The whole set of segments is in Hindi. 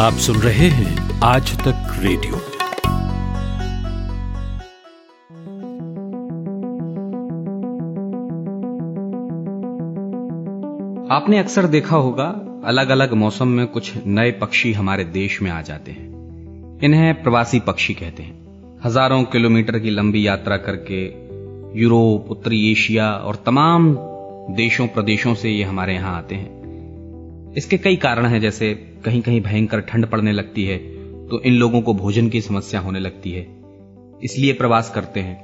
आप सुन रहे हैं आज तक रेडियो। आपने अक्सर देखा होगा अलग अलग मौसम में कुछ नए पक्षी हमारे देश में आ जाते हैं। इन्हें प्रवासी पक्षी कहते हैं। हज़ारों किलोमीटर की लंबी यात्रा करके यूरोप, उत्तरी एशिया और तमाम देशों प्रदेशों से ये हमारे यहाँ आते हैं। इसके कई कारण हैं, जैसे कहीं कहीं भयंकर ठंड पड़ने लगती है तो इन लोगों को भोजन की समस्या होने लगती है। इसलिए प्रवास करते हैं।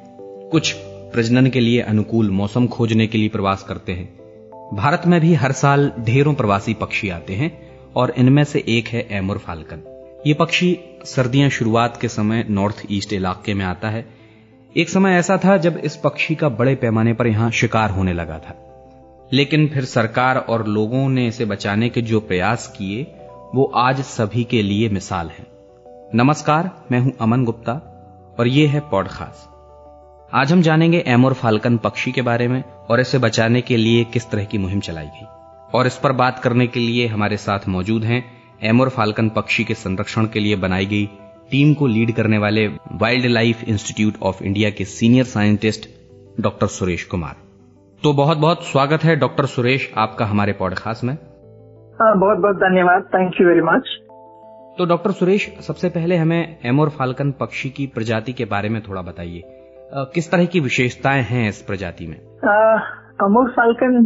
कुछ प्रजनन के लिए अनुकूल मौसम खोजने के लिए प्रवास करते हैं। भारत में भी हर साल ढेरों प्रवासी पक्षी आते हैं, और इनमें से एक है एमोर फाल्कन। ये पक्षी सर्दियाँ शुरुआत के समय नॉर्थ ईस्ट इलाके में आता है। एक समय ऐसा था जब इस पक्षी का बड़े पैमाने पर यहाँ शिकार होने लगा था। लेकिन फिर सरकार और लोगों ने इसे बचाने के जो प्रयास किए, वो आज सभी के लिए मिसाल है। नमस्कार, मैं हूँ अमन गुप्ता और ये है पॉडकास्ट। आज हम जानेंगे एमोर फाल्कन पक्षी के बारे में और इसे बचाने के लिए किस तरह की मुहिम चलाई गई। और इस पर बात करने के लिए हमारे साथ मौजूद हैं एमोर फाल्कन पक्षी के संरक्षण के लिए बनाई गई टीम को लीड करने वाले wild life institute of India के senior scientist doctor Suresh Kumar. तो बहुत बहुत स्वागत है डॉक्टर सुरेश आपका हमारे पॉडकास्ट में। हाँ, बहुत बहुत धन्यवाद। थैंक यू वेरी मच तो डॉक्टर सुरेश सबसे पहले हमें एमोर फाल्कन पक्षी की प्रजाति के बारे में थोड़ा बताइए। किस तरह की विशेषताएँ हैं इस प्रजाति में? अमोर फाल्कन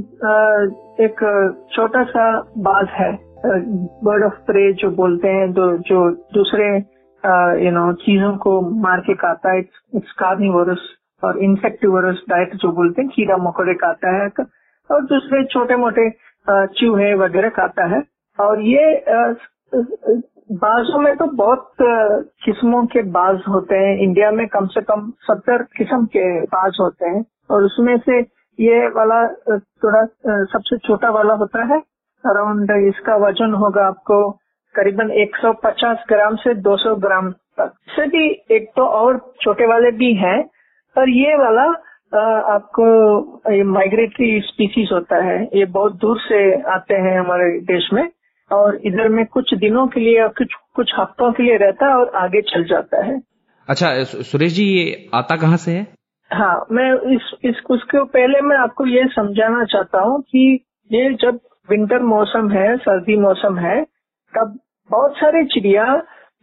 एक छोटा सा बाज है बर्ड ऑफ़ प्रे जो बोलते हैं जो जो दूसरे यू नो चीज़ों को मार के खाता है इट्स कार्निवोरस और इंसेक्टिवोरस डाइट जो बोलते हैं, कीड़ा मकोड़े खाता है और दूसरे छोटे मोटे चूहे वगैरह खाता है। और ये बाजों में तो बहुत किस्मों के बाज होते हैं। इंडिया में कम से कम सत्तर किस्म के बाज होते हैं। और उसमें से ये वाला थोड़ा सबसे छोटा वाला होता है। अराउंड इसका वज़न होगा आपको करीबन 150 ग्राम से 200 ग्राम तक। से भी एक तो और छोटे वाले भी हैं पर ये वाला आपको ये माइग्रेटरी स्पीसीज होता है ये बहुत दूर से आते हैं हमारे देश में और इधर में कुछ दिनों के लिए कुछ कुछ हफ्तों के लिए रहता है और आगे चल जाता है। अच्छा सुरेश जी ये आता कहाँ से है? हाँ मैं इस इस उसके पहले मैं आपको ये समझाना चाहता हूँ कि ये जब विंटर मौसम है सर्दी मौसम है तब बहुत सारे चिड़िया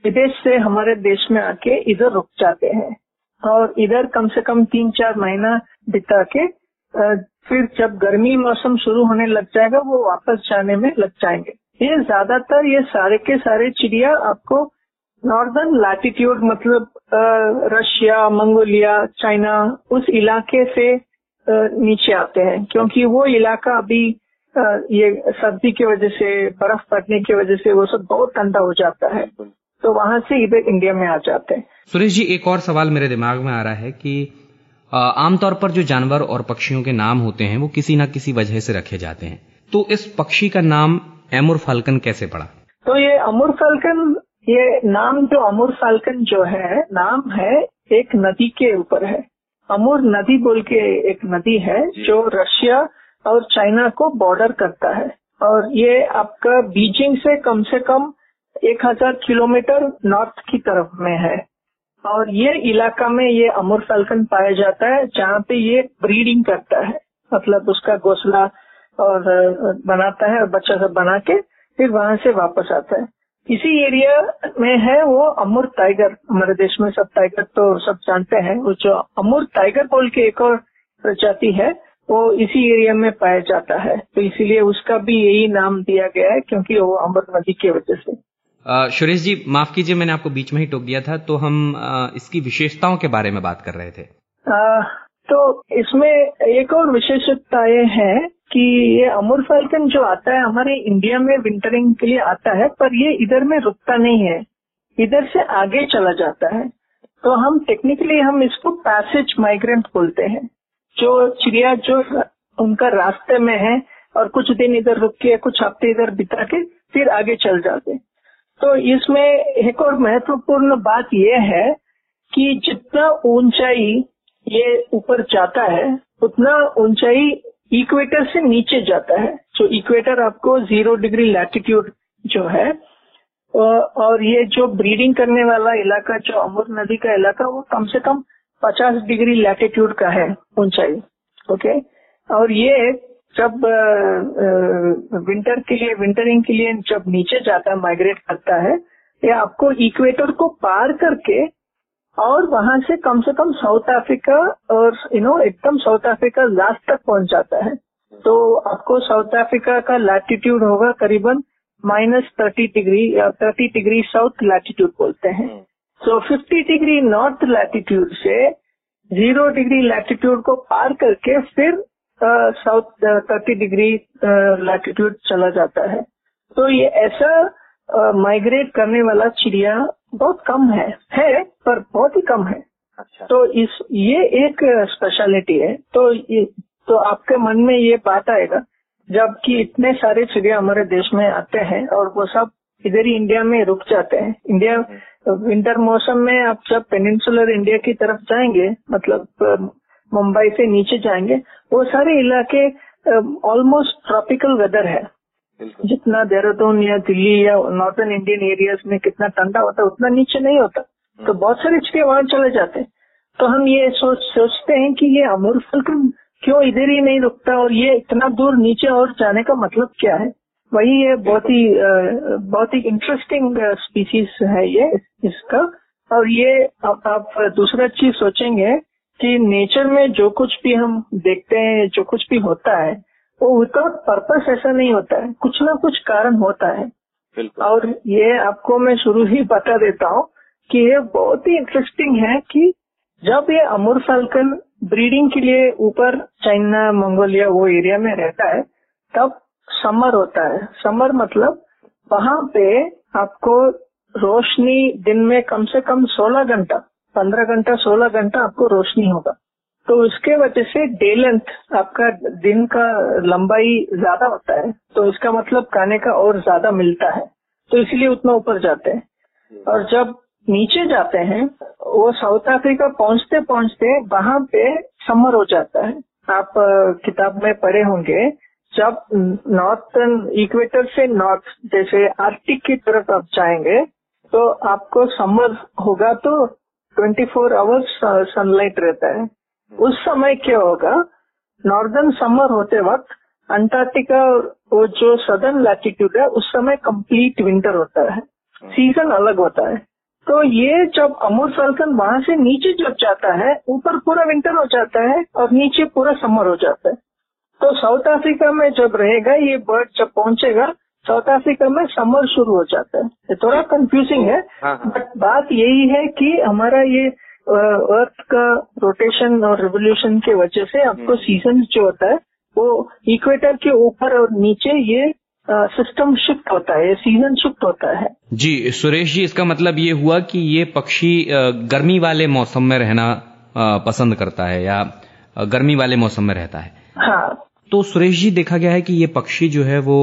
विदेश से हमारे देश में आके इधर रुक जाते हैं। और इधर कम से कम तीन चार महीना बिता के फिर जब गर्मी मौसम शुरू होने लग जाएगा, वो वापस जाने में लग जाएँगे। ये ज़्यादातर ये सारे के सारे चिड़िया आपको नॉर्दर्न लैटिट्यूड मतलब रशिया, मंगोलिया, चाइना, उस इलाके से नीचे आते हैं। क्योंकि वो इलाका अभी ये सर्दी की वजह से, बर्फ़ पड़ने की वजह से वो सब बहुत ठंडा हो जाता है। तो वहाँ से इधर इंडिया में आ जाते हैं। सुरेश जी एक और सवाल मेरे दिमाग में आ रहा है कि आमतौर पर जो जानवर और पक्षियों के नाम होते हैं वो किसी न किसी वजह से रखे जाते हैं। तो इस पक्षी का नाम एमुर फाल्कन कैसे पड़ा? तो ये अमुर फाल्कन ये नाम जो अमुर फाल्कन जो है नाम है एक नदी के ऊपर है। अमुर नदी बोल के एक नदी है जो। रशिया और चाइना को बॉर्डर करता है। और ये आपका बीजिंग से कम से कम एक हज़ार किलोमीटर नॉर्थ की तरफ़ में है। और ये इलाका में ये अमुर फाल्कन पाया जाता है, जहाँ पे ये ब्रीडिंग करता है। मतलब उसका घोसला और बनाता है और बच्चा सब बना के फिर वहाँ से वापस आता है। इसी एरिया में है वो अमूर टाइगर। हमारे देश में सब टाइगर तो सब जानते हैं। वो जो अमूर टाइगर बोल के एक और प्रजाति है, वो इसी एरिया में पाया जाता है। तो इसीलिए उसका भी यही नाम दिया गया है, क्योंकि वो अमर नदी की वजह से। सुरेश जी माफ़ कीजिए मैंने आपको बीच में ही टोक दिया था तो हम इसकी विशेषताओं के बारे में बात कर रहे थे। आ, तो इसमें एक और विशेषताएँ हैं कि ये अमूर फाल्कन जो आता है हमारे इंडिया में विंटरिंग के लिए आता है पर ये इधर में रुकता नहीं है। इधर से आगे चला जाता है। तो हम टेक्निकली हम इसको पैसेज माइग्रेंट बोलते हैं। जो चिड़िया जो उनका रास्ते में है और कुछ दिन इधर रुक के कुछ हफ़्ते इधर बिता के फिर आगे चल जाते तो इसमें एक और महत्वपूर्ण बात यह है कि जितना ऊंचाई ये ऊपर जाता है, उतना ऊंचाई इक्वेटर से नीचे जाता है। जो इक्वेटर आपको ज़ीरो डिग्री लैटिट्यूड जो है और ये जो ब्रीडिंग करने वाला इलाका, जो अमूर नदी का इलाका, वो कम से कम 50 डिग्री लैटिट्यूड का है ऊंचाई ओके और ये जब विंटर के लिए विंटरिंग के लिए जब नीचे जाता है माइग्रेट करता है ये आपको इक्वेटर को पार करके और वहाँ से कम से कम साउथ अफ्रीका और यू नो एकदम साउथ अफ्रीका लास्ट तक पहुँच जाता है। तो आपको साउथ अफ्रीका का लैटिट्यूड होगा करीबन माइनस थर्टी डिग्री या थर्टी डिग्री साउथ लैटिट्यूड बोलते हैं। So fifty degree north latitude से ज़ीरो डिग्री लैटिट्यूड को पार करके फिर साउथ थर्टी डिग्री लैटिट्यूड चला जाता है। तो ये ऐसा माइग्रेट करने वाला चिड़िया बहुत कम है है पर बहुत ही कम है। अच्छा। तो इस ये एक स्पेशलिटी है। तो ये तो आपके मन में ये बात आएगा जबकि इतने सारे चिड़िया हमारे देश में आते हैं और वो सब इधर ही इंडिया में रुक जाते हैं। इंडिया विंटर मौसम में आप जब पेनिनसुलर इंडिया की तरफ़ जाएँगे मतलब मुंबई से नीचे जाएँगे वो सारे इलाके ऑलमोस्ट ट्रॉपिकल वेदर है। जितना देहरादून या दिल्ली या नॉर्थन इंडियन एरियाज़ में कितना ठंडा होता है उतना नीचे नहीं होता। तो बहुत सारे चिड़िया वहाँ चले जाते हैं। तो हम ये सोच सोचते हैं कि ये अमूर फल्कन क्यों इधर ही नहीं रुकता और ये इतना दूर नीचे और जाने का मतलब क्या है? वही ये बहुत ही बहुत ही इंटरेस्टिंग स्पीसीज है ये इसका। और ये आप, आप दूसरा चीज़ सोचेंगे कि नेचर में जो कुछ भी हम देखते हैं जो कुछ भी होता है वो विदाउट पर्पस ऐसा नहीं होता है। कुछ ना कुछ कारण होता है। और ये आपको मैं शुरू ही बता देता हूँ कि ये बहुत ही इंटरेस्टिंग है कि जब ये अमूर फाल्कन ब्रीडिंग के लिए ऊपर चाइना मंगोलिया वो एरिया में रहता है तब समर होता है। समर मतलब वहाँ पे आपको रोशनी दिन में कम से कम 16 घंटा 15 घंटा 16 घंटा आपको रोशनी होगा। तो उसके वजह से डे लेंथ आपका, दिन का लंबाई ज़्यादा होता है तो इसका मतलब खाने का और ज़्यादा मिलता है। तो इसलिए उतना ऊपर जाते हैं। और जब नीचे जाते हैं, वो साउथ अफ्रीका पहुँचते पहुँचते वहाँ पे समर हो जाता है। आप किताब में पढ़े होंगे, जब नॉर्थन, इक्वेटर से नॉर्थ, जैसे आर्टिक की तरफ़ आप जाएँगे तो आपको समर होगा तो 24 फोर आवर्स सनलाइट रहता है। उस समय क्या होगा? नॉर्दर्न समर होते वक्त अंटार्कटिका वो जो सदर्न लैटिट्यूड है उस समय कंप्लीट विंटर होता है। सीज़न अलग होता है। तो ये जब अमूर फाल्कन वहाँ से नीचे जब जाता है ऊपर पूरा विंटर हो जाता है और नीचे पूरा समर हो जाता है। तो साउथ अफ्रीका में जब रहेगा ये बर्ड जब पहुंचेगा साउथ अफ्रीका में समर शुरू हो जाता है ये थोड़ा कंफ्यूजिंग है बट हाँ, हाँ। बात यही है कि हमारा ये अर्थ का रोटेशन और रिवोल्यूशन के वजह से आपको सीज़न हम्म। जो होता है वो इक्वेटर के ऊपर और नीचे ये सिस्टम शिफ्ट होता है सीज़न शिफ्ट होता है जी सुरेश जी इसका मतलब ये हुआ कि ये पक्षी गर्मी वाले मौसम में रहना पसंद करता है या गर्मी वाले मौसम में रहता है हाँ तो सुरेश जी देखा गया है कि ये पक्षी जो है वो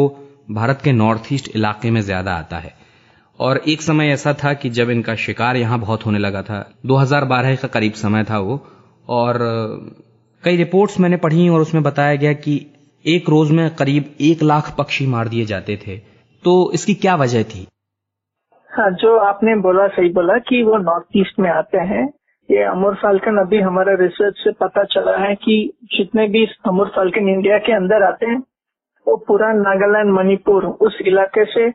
भारत के नॉर्थ ईस्ट इलाके में ज़्यादा आता है। और एक समय ऐसा था कि जब इनका शिकार यहाँ बहुत होने लगा था 2012 का करीब समय था वो, और कई रिपोर्ट्स मैंने पढ़ी और उसमें बताया गया कि एक रोज में करीब एक लाख पक्षी मार दिए जाते थे। तो इसकी क्या वजह थी? हाँ जो आपने बोला, सही बोला कि वो नॉर्थ ईस्ट में आते हैं। ये अमूर फाल्कन, अभी हमारा रिसर्च से पता चला है कि जितने भी अमूर फाल्कन इंडिया के अंदर आते हैं वो पूरा नागालैंड, मणिपुर, उस इलाके से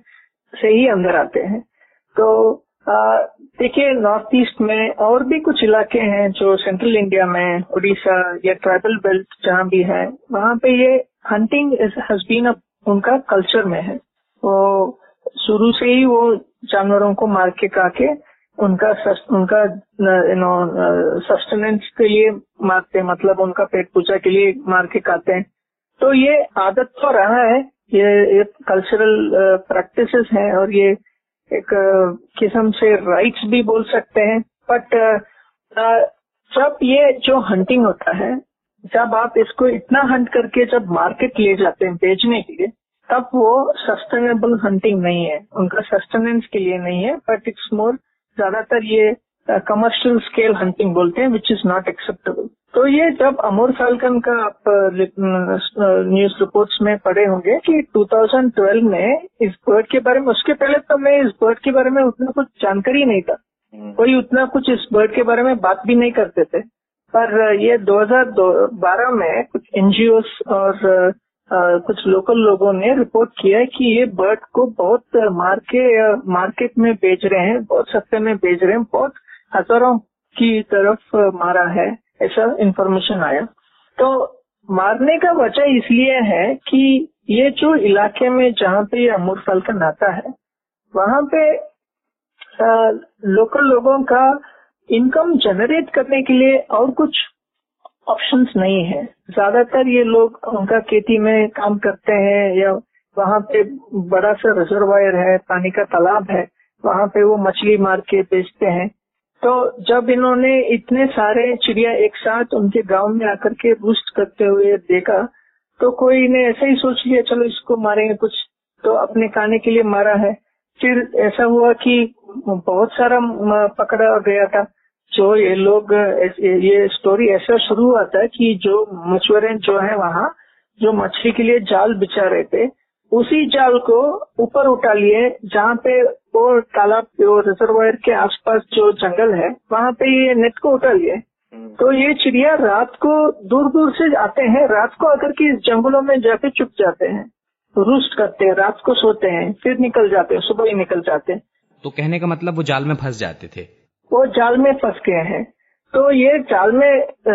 से ही अंदर आते हैं। तो देखिए, नॉर्थ ईस्ट में और भी कुछ इलाके हैं जो सेंट्रल इंडिया में, उड़ीसा या ट्राइबल बेल्ट जहाँ भी है, वहाँ पे ये हंटिंग हैज़ बीन उनका कल्चर में है। वो शुरू से ही वो जानवरों को मार के काके उनका उनका यू नो सस्टेनेंस के लिए मारते मतलब उनका पेट पूजा के लिए मार के खाते हैं। तो ये आदत तो रहा है, ये कल्चरल प्रैक्टिस हैं और ये एक किस्म से राइट्स भी बोल सकते हैं। बट जब ये जो हंटिंग होता है, जब आप इसको इतना हंट करके जब मार्केट ले जाते हैं बेचने के लिए, तब वो सस्टेनेबल हंटिंग नहीं है। उनका सस्टेनेंस के लिए नहीं है बट इट्स मोर ज़्यादातर ये कमर्शियल स्केल हंटिंग बोलते हैं विच इज़ नॉट एक्सेप्टेबल तो ये जब अमोर फाल्कन का आप न्यूज़ रिपोर्ट्स में पढ़े होंगे कि 2012 में इस बर्ड के बारे में उसके पहले तो मैं इस बर्ड के बारे में उतना कुछ जानकारी नहीं था। हम्म। कोई उतना कुछ इस बर्ड के बारे में बात भी नहीं करते थे। पर ये 2012 में कुछ एनजीओ और कुछ लोकल लोगों ने रिपोर्ट किया कि ये बर्ड को बहुत मार के मार्केट में बेच रहे हैं बहुत सस्ते में बेच रहे हैं बहुत हज़ारों की तरफ़ मारा है, ऐसा इंफॉर्मेशन आया। तो मारने का वजह इसलिए है कि ये जो इलाके में जहाँ पे ये अमूर फलकन आता है, वहाँ पे लोकल लोगों का इनकम जनरेट करने के लिए और कुछ ऑप्शंस नहीं है। ज़्यादातर ये लोग उनका खेती में काम करते हैं या वहाँ पे बड़ा सा रिजर्वायर है, पानी का तालाब है, वहाँ पे वो मछली मार के बेचते हैं। तो जब इन्होंने इतने सारे चिड़िया एक साथ उनके गाँव में आकर के रूस्ट करते हुए देखा तो कोई ने ऐसा ही सोच लिया, चलो इसको मारेंगे कुछ तो अपने खाने के लिए मारा है। फिर ऐसा हुआ कि बहुत सारा पकड़ा गया था। जो ये लोग ये स्टोरी ऐसा शुरू हुआ था कि जो मछुआरे जो है वहाँ, जो मछली के लिए जाल बिछा रहे थे उसी जाल को ऊपर उठा लिए जहाँ पे वो तालाब जो रिजर्वायर के आसपास जो जंगल है वहाँ पे ये नेट को उठा लिए। हम्म। तो ये चिड़िया रात को दूर दूर से आते हैं। रात को आकर के इस जंगलों में जाके चुप जाते हैं। रूस्ट करते हैं। रात को सोते हैं। फिर निकल जाते हैं। सुबह ही निकल जाते हैं। तो कहने का मतलब वो जाल में फंस जाते थे। वो जाल में फंस गए हैं। तो ये जाल में आ,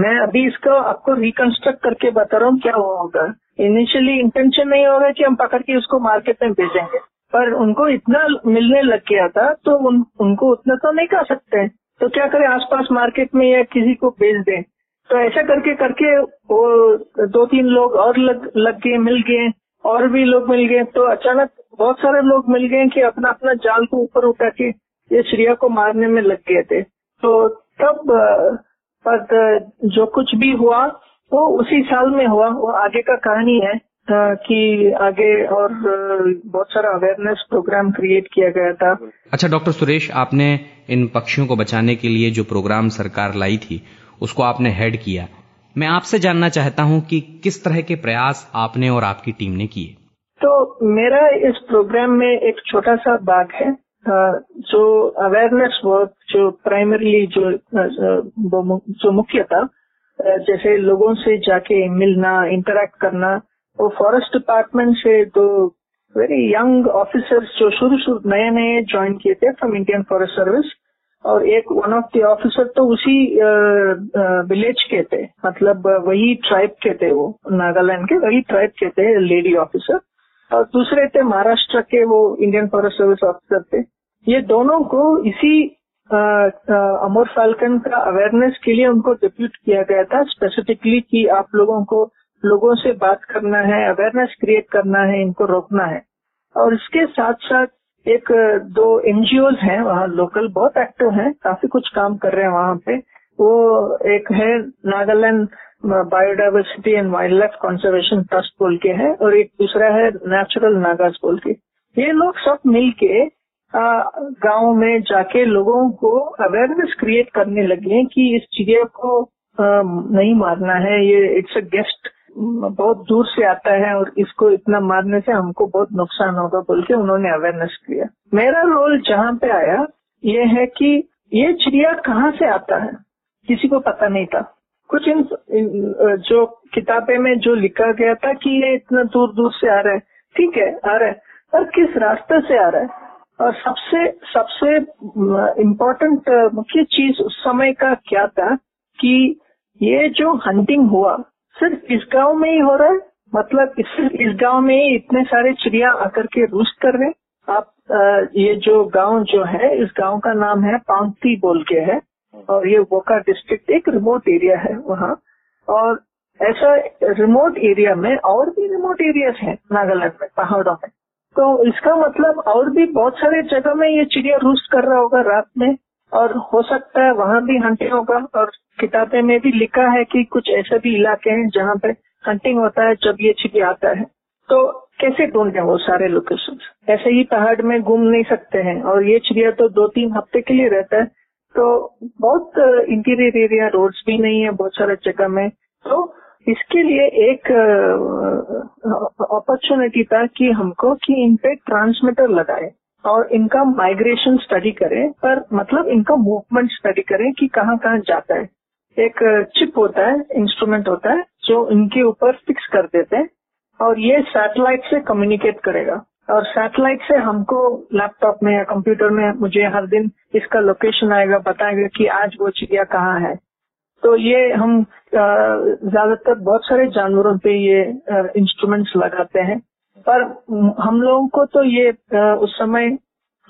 मैं अभी इसको आपको रिकंस्ट्रक्ट करके बता रहा हूँ क्या होगा। इनिशियली इंटेंशन नहीं होगा कि हम पकड़ के उसको मार्केट में भेजेंगे। पर उनको इतना मिलने लग गया था तो उन, उनको उतना तो नहीं कर सकते। तो क्या करें आसपास मार्केट में या किसी को बेच दें। तो ऐसा करके करके वो दो तीन लोग और लग लग गए मिल गए और भी लोग मिल गए। तो अचानक बहुत सारे लोग मिल गए कि अपना अपना जाल को ऊपर उठा के ये चिड़िया को मारने में लग गए थे। तो तब पर जो कुछ भी हुआ वो उसी साल में हुआ। वो आगे का कहानी है कि आगे और बहुत सारा अवेयरनेस प्रोग्राम क्रिएट किया गया था। अच्छा डॉक्टर सुरेश आपने इन पक्षियों को बचाने के लिए जो प्रोग्राम सरकार लाई थी उसको आपने हेड किया। मैं आपसे जानना चाहता हूँ कि किस तरह के प्रयास आपने और आपकी टीम ने किए? तो मेरा इस प्रोग्राम में एक छोटा सा बाग है। जो अवेयरनेस वर्क जो प्राइमरीली जो जो मुख्य था जैसे लोगों से जाके मिलना इंटरेक्ट करना, वो फॉरेस्ट डिपार्टमेंट से दो वेरी यंग ऑफिसर्स जो शुरू शुरू नए नए ज्वाइन किए थे फ्रॉम इंडियन फॉरेस्ट सर्विस और एक वन ऑफ़ द ऑफिसर तो उसी विलेज के थे मतलब वही ट्राइब के थे वो, नागालैंड के, वही ट्राइब के थे लेडी ऑफिसर और दूसरे थे महाराष्ट्र के वो इंडियन फॉरेस्ट सर्विस ऑफिसर थे। ये दोनों को इसी अमोर फाल्कन का अवेयरनेस के लिए उनको डिप्यूट किया गया था स्पेसिफिकली कि आप लोगों को, लोगों से बात करना है अवेयरनेस क्रिएट करना है, इनको रोकना है। और इसके साथ साथ एक, दो एनजीओ हैं, वहाँ लोकल बहुत एक्टिव हैं, काफ़ी कुछ काम कर रहे हैं वहाँ पे। वो एक है Nagaland biodiversity and wildlife conservation trust बोल के है, और एक दूसरा है नेचुरल नागाज बोल के। ये लोग सब मिलके गाँव में जाके लोगों को अवेयरनेस क्रिएट करने लगे कि इस चिड़िया को नहीं मारना है। ये इट्स अ गेस्ट बहुत दूर से आता है और इसको इतना मारने से हमको बहुत नुकसान होगा बोल के उन्होंने अवेयरनेस किया। मेरा रोल जहाँ पे आया ये है कि ये चिड़िया कहाँ से आता है? किसी को पता नहीं था। कुछ इन, इन जो किताबे में जो लिखा गया था कि ये इतना दूर दूर से आ रहा है ठीक है आ रहा है पर किस रास्ते से आ रहा है? सबसे सबसे इम्पोर्टेंट मुख्य चीज़ उस समय का क्या था कि ये जो हंटिंग हुआ, सिर्फ़ इस गाँव में ही हो रहा है? मतलब सिर्फ़ इस गाँव में ही इतने सारे चिड़िया आकर के रूस्ट कर रहे आप ये जो गाँव जो है, इस गाँव का नाम है पांगती बोल के है, और ये वोका डिस्ट्रिक्ट एक रिमोट एरिया है वहाँ। और ऐसा रिमोट एरिया में और भी रिमोट एरियाज़ हैं नागालैंड में, पहाड़ों में। तो इसका मतलब और भी बहुत सारे जगह में ये चिड़िया रूस्ट कर रहा होगा रात में, और हो सकता है वहाँ भी हंटिंग होगा, और किताबें में भी लिखा है कि कुछ ऐसे भी इलाके हैं जहाँ पे हंटिंग होता है जब ये चिड़िया आता है। तो कैसे ढूंढे वो सारे लोकेशन ऐसे ही पहाड़ में घूम नहीं सकते हैं, और ये चिड़िया तो दो तीन हफ़्ते के लिए रहता है। तो बहुत इंटीरियर एरिया रोड्स भी नहीं है, बहुत सारे जगह में। तो इसके लिए एक अपॉर्चुनिटी था कि हमको कि इन पे ट्रांसमीटर लगाए और इनका माइग्रेशन स्टडी करें, पर मतलब इनका मूवमेंट स्टडी करें कि कहाँ कहाँ जाता है। एक चिप होता है इंस्ट्रूमेंट होता है, जो इनके ऊपर फिक्स कर देते हैं और ये सैटेलाइट से कम्युनिकेट करेगा। और सैटेलाइट से हमको लैपटॉप में या कंप्यूटर में मुझे हर दिन इसका लोकेशन आएगा, बताएगा कि आज वो चिड़िया कहाँ है। तो ये हम ज़्यादातर बहुत सारे जानवरों पे ये इंस्ट्रूमेंट्स लगाते हैं। पर हम लोगों को तो ये उस समय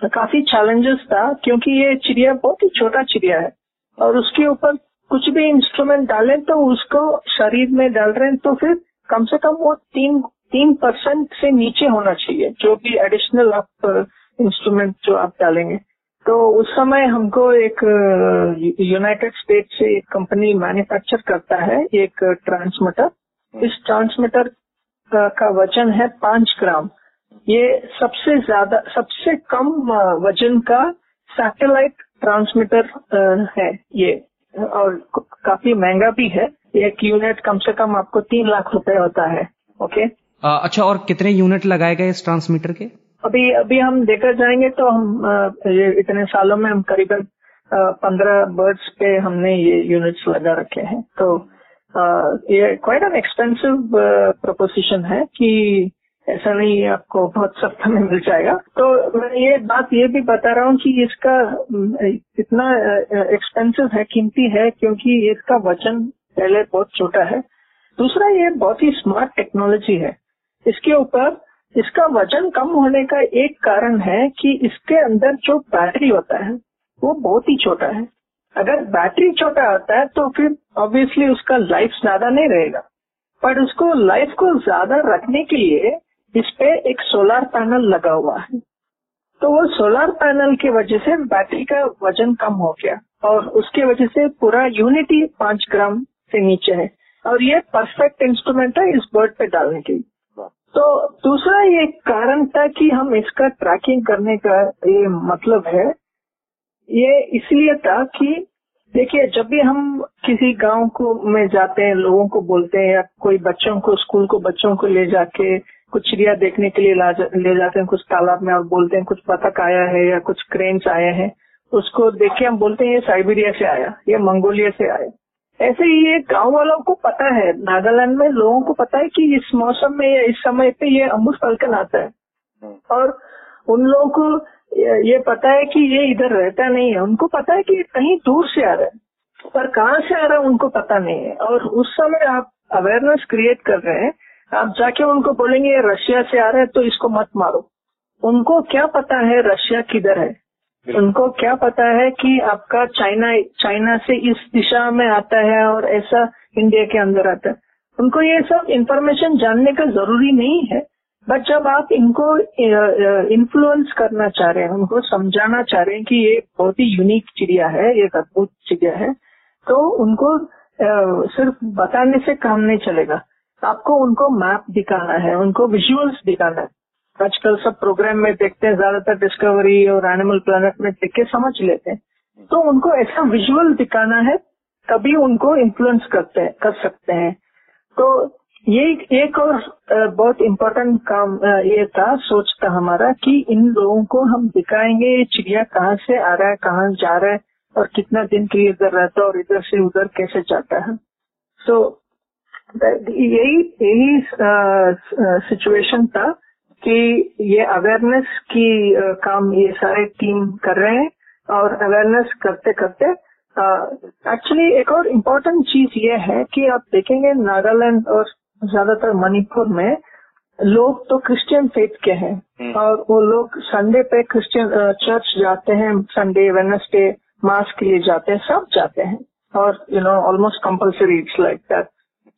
काफ़ी चैलेंजेस था, क्योंकि ये चिड़िया बहुत ही छोटा चिड़िया है। और उसके ऊपर कुछ भी इंस्ट्रूमेंट डालें तो उसको शरीर में डाल रहे हैं तो फिर कम से कम वो तीन तीन परसेंट से नीचे होना चाहिए, जो भी एडिशनल आप इंस्ट्रूमेंट जो आप डालेंगे। तो उस समय हमको एक यूनाइटेड स्टेट से एक कंपनी मैन्युफैक्चर करता है एक ट्रांसमीटर इस ट्रांसमीटर का वज़न है पाँच ग्राम। ये सबसे ज़्यादा सबसे कम वज़न का सैटेलाइट ट्रांसमीटर है ये। और काफ़ी महँगा भी है। एक यूनिट कम से कम आपको तीन लाख रुपए होता है ओके आ, अच्छा और कितने यूनिट लगाए गए इस ट्रांसमीटर के? अभी अभी हम देखा जाएँगे तो हम ये इतने सालों में हम करीबन पंद्रह बर्ड्स पे हमने ये यूनिट्स लगा रखे हैं। तो ये क्वाइट एन एक्सपेंसिव प्रोपोजिशन है कि ऐसा नहीं आपको बहुत सस्ता में मिल जाएगा। तो मैं ये बात ये भी बता रहा हूँ कि इसका इतना एक्सपेंसिव है, कीमती है, क्योंकि इसका वज़न पहले बहुत छोटा है। दूसरा ये बहुत ही स्मार्ट टेक्नोलॉजी है। इसके ऊपर इसका वज़न कम होने का एक कारण है कि इसके अंदर जो बैटरी होता है, वो बहुत ही छोटा है। अगर बैटरी छोटा होता है तो फिर ऑब्वियसली उसका लाइफ ज़्यादा नहीं रहेगा। पर उसको लाइफ को ज़्यादा रखने के लिए इस पे एक सोलर पैनल लगा हुआ है। तो वो सोलर पैनल की वजह से बैटरी का वज़न कम हो गया और उसकी वजह से पूरा यूनिटी पाँच ग्राम से नीचे है। और ये परफेक्ट इंस्ट्रूमेंट है इस बर्ड पे डालने के लिए। तो दूसरा ये कारण था कि हम इसका ट्रैकिंग करने का ये मतलब है। ये इसलिए था कि देखिए जब भी हम किसी गाँव को में जाते हैं लोगों को बोलते हैं या कोई बच्चों को स्कूल को बच्चों को ले जाके कुछ चिड़िया देखने के लिए जा, ले जाते हैं कुछ तालाब में और बोलते हैं कुछ बतख आया है या कुछ क्रेन्स आए हैं उसको देख के हम बोलते हैं ये साइबेरिया से आया ये मंगोलिया से आया। ऐसे ही ये गाँव वालों को पता है नागालैंड में लोगों को पता है कि इस मौसम में या इस समय पे ये अमूल फलकन आता है। हम्म। और उन लोगों को ये पता है कि ये इधर रहता नहीं है। उनको पता है कि कहीं दूर से आ रहा है। पर कहाँ से आ रहा है उनको पता नहीं है। और उस समय आप अवेयरनेस क्रिएट कर रहे हैं आप जाके उनको बोलेंगे ये रशिया से आ रहा है तो इसको मत मारो। उनको क्या पता है रशिया किधर है? उनको क्या पता है कि आपका चाइना चाइना से इस दिशा में आता है और ऐसा इंडिया के अंदर आता है। उनको ये सब इंफॉर्मेशन जानने का ज़रूरी नहीं है बट जब आप इनको इन्फ्लुएंस करना चाह रहे हैं, उनको समझाना चाह रहे हैं कि ये बहुत ही यूनिक चिड़िया है एक अद्भुत चिड़िया है तो उनको सिर्फ़ बताने से काम नहीं चलेगा। आपको उनको मैप दिखाना है, उनको विजुअल्स दिखाना है। आजकल सब प्रोग्राम में देखते हैं, ज़्यादातर डिस्कवरी और एनिमल प्लानट में देख के समझ लेते हैं। तो उनको ऐसा विजुअल दिखाना है, तभी उनको इन्फ्लुएंस करते हैं, कर सकते हैं। तो ये एक और बहुत इम्पोर्टेंट काम ये था, सोच था हमारा कि इन लोगों को हम दिखाएँगे, ये चिड़िया कहाँ से आ रहा है, कहाँ जा रहा है, और कितना दिन के लिए इधर रहता है और इधर से उधर कैसे जाता है। तो यही यही सिचुएशन था। कि ये अवेयरनेस की काम ये सारे टीम कर रहे हैं और अवेयरनेस करते करते एक्चुअली एक और इम्पोर्टेंट चीज़ ये है कि आप देखेंगे नागालैंड और ज़्यादातर मणिपुर में लोग तो क्रिश्चियन फेथ के हैं। हम्म। और वो लोग संडे पे क्रिश्चियन चर्च जाते हैं संडे वेनसडे मास के लिए जाते हैं सब जाते हैं। और you know almost compulsory it's like that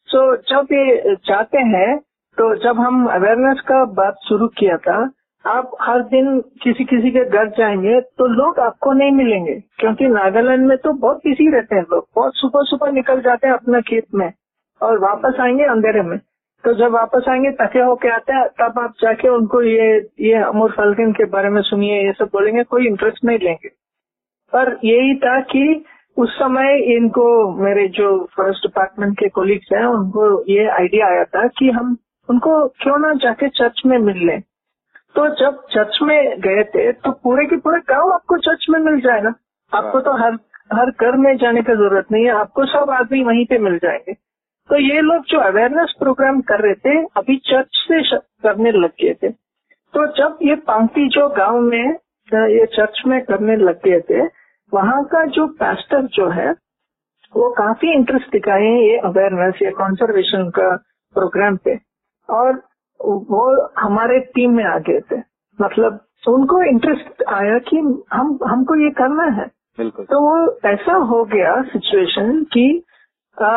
so जब ये जाते हैं तो जब हम अवेयरनेस का बात शुरू किया था, आप हर दिन किसी किसी के घर जाएँगे तो लोग आपको नहीं मिलेंगे, क्योंकि नागालैंड में तो बहुत बिज़ी रहते हैं लोग, बहुत सुबह सुबह निकल जाते हैं अपना खेत में और वापस आएँगे अंधेरे में। तो जब वापस आएँगे, थके होके आते हैं, तब आप जाके उनको ये ये अमूर फलकन के बारे में सुनिए, ये सब बोलेंगे, कोई इंटरेस्ट नहीं लेंगे। पर यही था कि उस समय इनको मेरे जो फॉरेस्ट डिपार्टमेंट के कोलिग्स हैं, उनको ये आइडिया आया था कि हम उनको क्यों ना जाके चर्च में मिल लें? तो जब चर्च में गए थे तो पूरे के पूरे गाँव आपको चर्च में मिल जाएगा आपको तो हर हर घर में जाने की ज़रूरत नहीं है आपको सब आदमी वहीं पे मिल जाएँगे। तो ये लोग जो अवेयरनेस प्रोग्राम कर रहे थे अभी चर्च से करने लग गए थे। तो जब ये पंक्ति जो गाँव में ये चर्च में करने लग गए थे वहाँ का जो पास्टर जो है वो काफ़ी इंटरेस्ट दिखाए हैं ये अवेयरनेस या कंजर्वेशन का प्रोग्राम पे। और वो हमारे टीम में आ गए थे। मतलब उनको इंटरेस्ट आया कि हम हमको ये करना है। बिल्कुल। तो वो ऐसा हो गया सिचुएशन कि आ,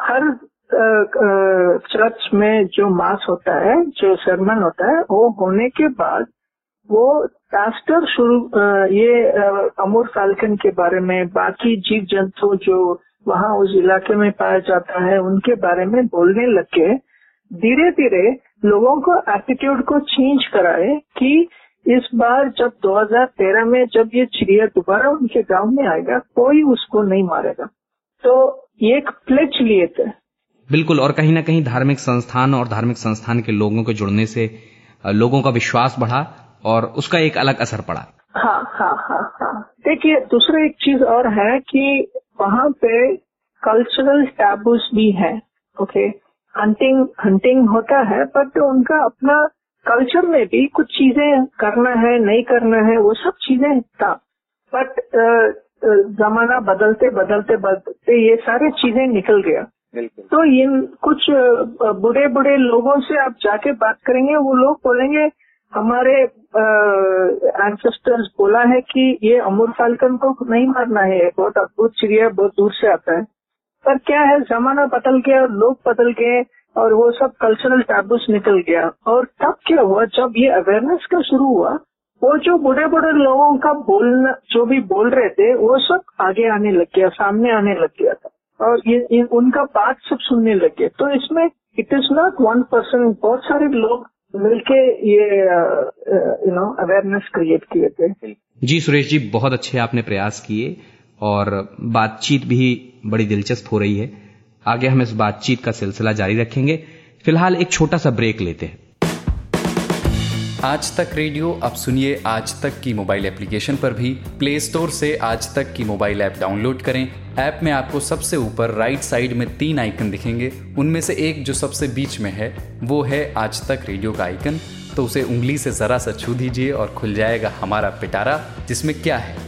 हर चर्च में जो मास होता है जो सरमन होता है वो होने के बाद वो पास्टर शुरू ये अमूर फाल्कन के बारे में बाकी जीव जंतु जो वहाँ उस इलाके में पाया जाता है उनके बारे में बोलने लगे धीरे धीरे लोगों को एटीट्यूड को चेंज कराए कि इस बार जब 2013 में जब ये चिड़िया दोबारा उनके गाँव में आएगा कोई उसको नहीं मारेगा। तो ये एक प्लेच लिए थे। बिल्कुल और कहीं ना कहीं धार्मिक संस्थान और धार्मिक संस्थान के लोगों के जुड़ने से लोगों का विश्वास बढ़ा और उसका एक अलग असर पड़ा। हाँ हाँ हाँ हाँ। देखिए दूसरा एक चीज़ और है कि वहाँ पे कल्चरल टैबूस भी है ओके हंटिंग हंटिंग होता है बट उनका अपना कल्चर में भी कुछ चीज़ें करना है नहीं करना है वो सब चीज़ें था। बट जमाना बदलते बदलते बदलते ये सारी चीज़ें निकल गया। तो इन कुछ बुढ़े बुढ़े लोगों से आप जाके बात करेंगे वो लोग बोलेंगे हमारे एंसेस्टर्स बोला है कि ये अमूर फाल्कन को नहीं मारना है बहुत अद्भुत चिड़िया बहुत दूर से आता है। पर क्या है जमाना बदल गया लोग बदल गए और वो सब कल्चरल टैबूस निकल गया। और तब क्या हुआ जब ये अवेयरनेस का शुरू हुआ वो जो बड़े बड़े लोगों का बोलना जो भी बोल रहे थे वो सब आगे आने लग गया सामने आने लग गया था। और ये, ये उनका बात सब सुनने लग गए तो इसमें it is not one person बहुत सारे लोग मिलके ये यू नो अवेयरनेस क्रिएट किए थे। जी सुरेश जी बहुत अच्छे आपने प्रयास किए। और बातचीत भी बड़ी दिलचस्प हो रही है। आगे हम इस बातचीत का सिलसिला जारी रखेंगे। फ़िलहाल एक छोटा सा ब्रेक लेते हैं। आज तक रेडियो, अब सुनिए आज तक की मोबाइल एप्लीकेशन पर भी। प्ले स्टोर से आज तक की मोबाइल ऐप डाउनलोड करें। ऐप में आपको सबसे ऊपर राइट साइड में तीन आइकन दिखेंगे। उनमें से एक जो सबसे बीच में है, वो है आज तक रेडियो का आइकन। तो उसे उंगली से ज़रा सा छू दीजिए और खुल जाएगा हमारा पिटारा, जिसमें क्या है।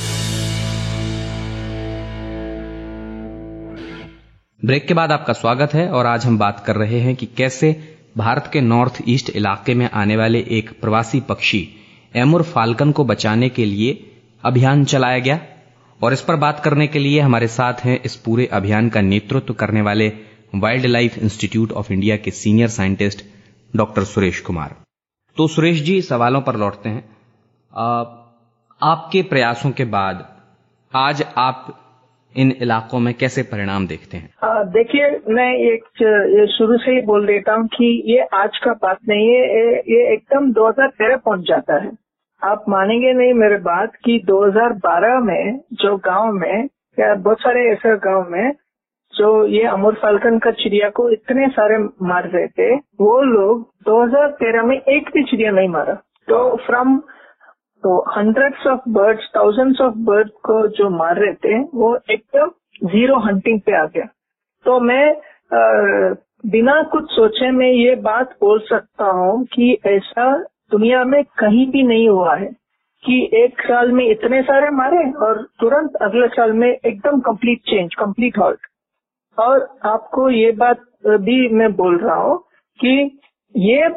ब्रेक के बाद आपका स्वागत है और आज हम बात कर रहे हैं कि कैसे भारत के नॉर्थ ईस्ट इलाके में आने वाले एक प्रवासी पक्षी, एमुर फाल्कन को बचाने के लिए अभियान चलाया गया। और इस पर बात करने के लिए हमारे साथ हैं इस पूरे अभियान का नेतृत्व करने वाले wild life institute of India के senior scientist doctor Suresh Kumar. तो सुरेश जी, सवालों पर लौटते हैं। आपके प्रयासों के बाद आज आप इन इलाकों में कैसे परिणाम देखते हैं? देखिए, मैं एक शुरू से ही बोल देता हूँ कि ये आज का बात नहीं है, ये एकदम 2013 पहुँच जाता है। आप मानेंगे नहीं, मेरे बात कि 2012 में जो गाँव में, या बहुत सारे ऐसे गाँव में, जो ये अमूर फाल्कन का चिड़िया को इतने सारे मार रहे थे, वो लोग 2013 में एक भी चिड़िया नहीं मारा। तो फ्रॉम तो hundreds of birds thousands of bird को जो मार रहे थे वो एकदम ज़ीरो हंटिंग पे आ गया। तो मैं आ, बिना कुछ सोचे मैं ये बात बोल सकता हूँ कि ऐसा दुनिया में कहीं भी नहीं हुआ है कि एक साल में इतने सारे मारे और तुरंत अगले साल में एकदम कंप्लीट चेंज कंप्लीट हॉल्ट और आपको ये बात भी मैं बोल रहा हूँ कि ये